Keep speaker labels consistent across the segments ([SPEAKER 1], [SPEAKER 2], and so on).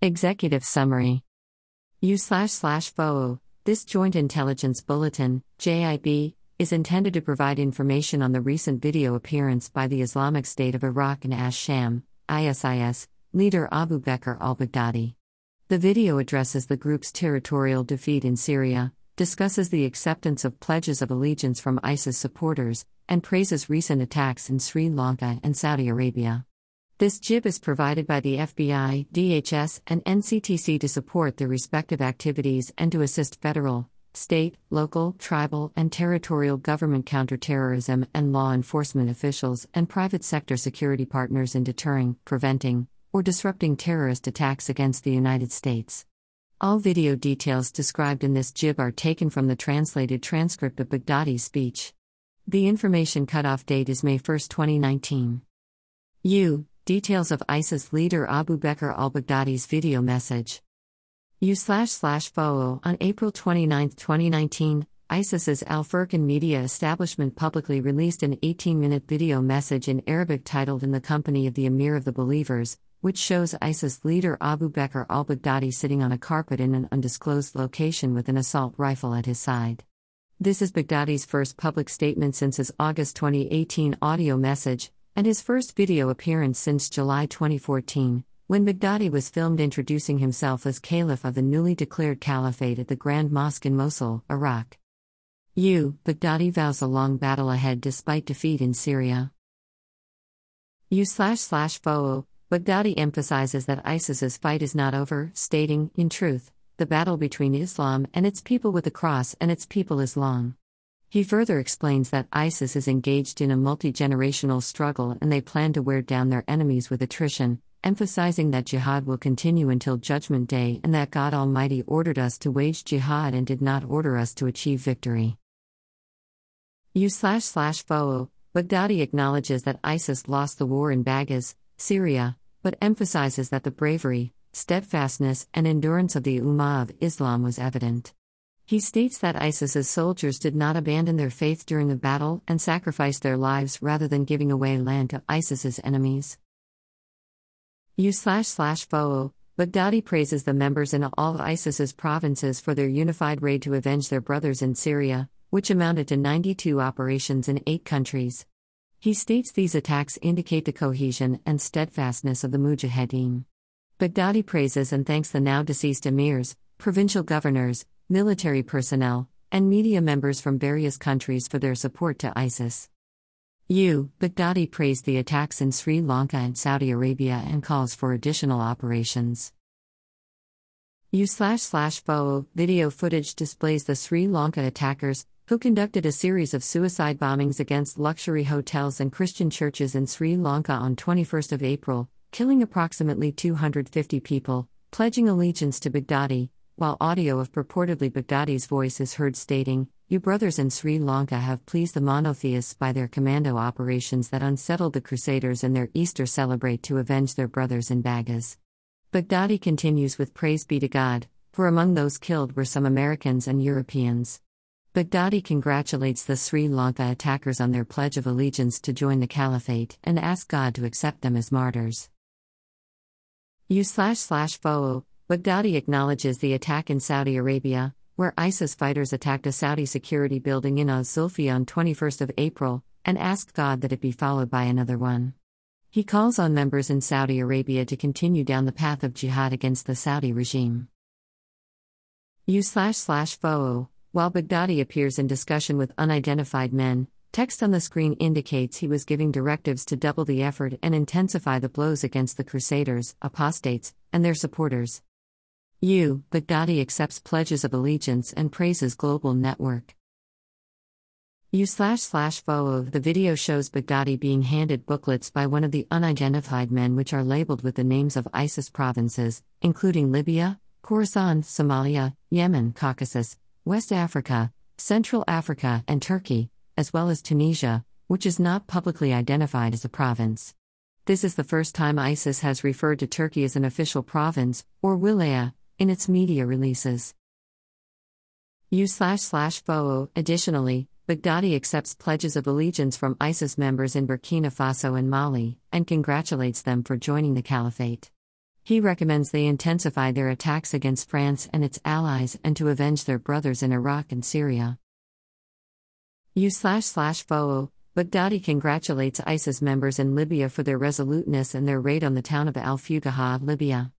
[SPEAKER 1] Executive Summary U slash slash FOO, this Joint Intelligence Bulletin, JIB, is intended to provide information on the recent video appearance by the Islamic State of Iraq and Ash Sham, ISIS, leader Abu Bakr al Baghdadi. The video addresses the group's territorial defeat in Syria, discusses the acceptance of pledges of allegiance from ISIS supporters, and praises recent attacks in Sri Lanka and Saudi Arabia. This JIB is provided by the FBI, DHS, and NCTC to support their respective activities and to assist federal, state, local, tribal, and territorial government counterterrorism and law enforcement officials and private sector security partners in deterring, preventing, or disrupting terrorist attacks against the United States. All video details described in this JIB are taken from the translated transcript of Baghdadi's speech. The information cutoff date is May 1, 2019. U. Details of ISIS leader Abu Bakr al Baghdadi's video message. Slash slash FOO on April 29, 2019, ISIS's Al Furqan media establishment publicly released an 18 minute video message in Arabic titled In the Company of the Emir of the Believers, which shows ISIS leader Abu Bakr al Baghdadi sitting on a carpet in an undisclosed location with an assault rifle at his side. This is Baghdadi's first public statement since his August 2018 audio message, and his first video appearance since July 2014, when Baghdadi was filmed introducing himself as Caliph of the newly declared Caliphate at the Grand Mosque in Mosul, Iraq. U. Baghdadi vows a long battle ahead despite defeat in Syria. U slash slash FOO, Baghdadi emphasizes that ISIS's fight is not over, stating, in truth, the battle between Islam and its people with the cross and its people is long. He further explains that ISIS is engaged in a multi generational struggle and they plan to wear down their enemies with attrition, emphasizing that jihad will continue until Judgment Day and that God Almighty ordered us to wage jihad and did not order us to achieve victory. U slash slash FOO, Baghdadi acknowledges that ISIS lost the war in Baghuz, Syria, but emphasizes that the bravery, steadfastness, and endurance of the Ummah of Islam was evident. He states that ISIS's soldiers did not abandon their faith during the battle and sacrificed their lives rather than giving away land to ISIS's enemies. U slash slash FOO, Baghdadi praises the members in all of ISIS's provinces for their unified raid to avenge their brothers in Syria, which amounted to 92 operations in eight countries. He states these attacks indicate the cohesion and steadfastness of the Mujahideen. Baghdadi praises and thanks the now deceased emirs, provincial governors, military personnel, and media members from various countries for their support to ISIS. U. Baghdadi praised the attacks in Sri Lanka and Saudi Arabia and calls for additional operations. U slash slash FOO video footage displays the Sri Lanka attackers, who conducted a series of suicide bombings against luxury hotels and Christian churches in Sri Lanka on 21 April, killing approximately 250 people, pledging allegiance to Baghdadi, while audio of purportedly Baghdadi's voice is heard stating, You brothers in Sri Lanka have pleased the monotheists by their commando operations that unsettled the Crusaders and their Easter celebrate to avenge their brothers in Baghuz. Baghdadi continues with Praise be to God, for among those killed were some Americans and Europeans. Baghdadi congratulates the Sri Lanka attackers on their pledge of allegiance to join the caliphate and asks God to accept them as martyrs. U slash slash FOO, Baghdadi acknowledges the attack in Saudi Arabia, where ISIS fighters attacked a Saudi security building in Az Zulfi on 21 April, and asked God that it be followed by another one. He calls on members in Saudi Arabia to continue down the path of jihad against the Saudi regime. U slash slash FOO, oh, while Baghdadi appears in discussion with unidentified men, text on the screen indicates he was giving directives to double the effort and intensify the blows against the Crusaders, apostates, and their supporters. U. Baghdadi accepts pledges of allegiance and praises global network. U slash slash FOO The video shows Baghdadi being handed booklets by one of the unidentified men, which are labeled with the names of ISIS provinces, including Libya, Khorasan, Somalia, Yemen, Caucasus, West Africa, Central Africa, and Turkey, as well as Tunisia, which is not publicly identified as a province. This is the first time ISIS has referred to Turkey as an official province, or wilaya, in its media releases. U slash slash FOO. Additionally, Baghdadi accepts pledges of allegiance from ISIS members in Burkina Faso and Mali, and congratulates them for joining the caliphate. He recommends they intensify their attacks against France and its allies and to avenge their brothers in Iraq and Syria. U slash slash foe, Baghdadi congratulates ISIS members in Libya for their resoluteness and their raid on the town of Al Fuqaha, Libya.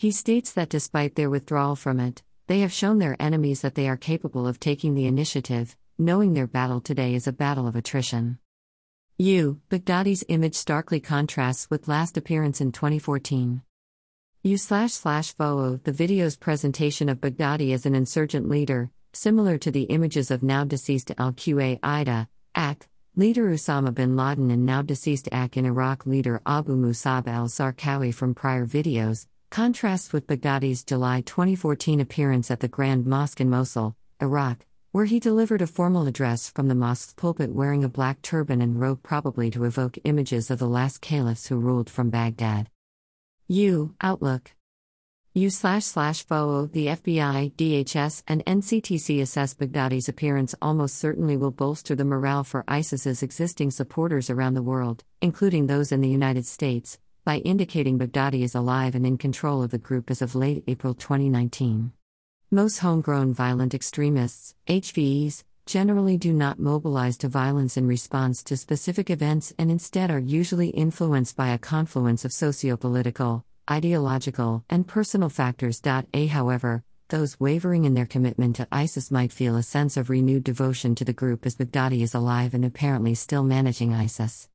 [SPEAKER 1] He states that despite their withdrawal from it, they have shown their enemies that they are capable of taking the initiative, knowing their battle today is a battle of attrition. U. Baghdadi's image starkly contrasts with last appearance in 2014. U slash slash foe the video's presentation of Baghdadi as an insurgent leader, similar to the images of now deceased al Qaeda, AK, leader Osama bin Laden and now deceased AK in Iraq leader Abu Musab al Zarqawi from prior videos, contrasts with Baghdadi's July 2014 appearance at the Grand Mosque in Mosul, Iraq, where he delivered a formal address from the mosque's pulpit wearing a black turban and robe, probably to evoke images of the last caliphs who ruled from Baghdad. U. Outlook U slash slash FOO, the FBI, DHS, and NCTC assess Baghdadi's appearance almost certainly will bolster the morale for ISIS's existing supporters around the world, including those in the United States, by indicating Baghdadi is alive and in control of the group as of late April 2019. Most homegrown violent extremists, HVEs, generally do not mobilize to violence in response to specific events and instead are usually influenced by a confluence of socio-political, ideological, and personal factors. A however, those wavering in their commitment to ISIS might feel a sense of renewed devotion to the group as Baghdadi is alive and apparently still managing ISIS.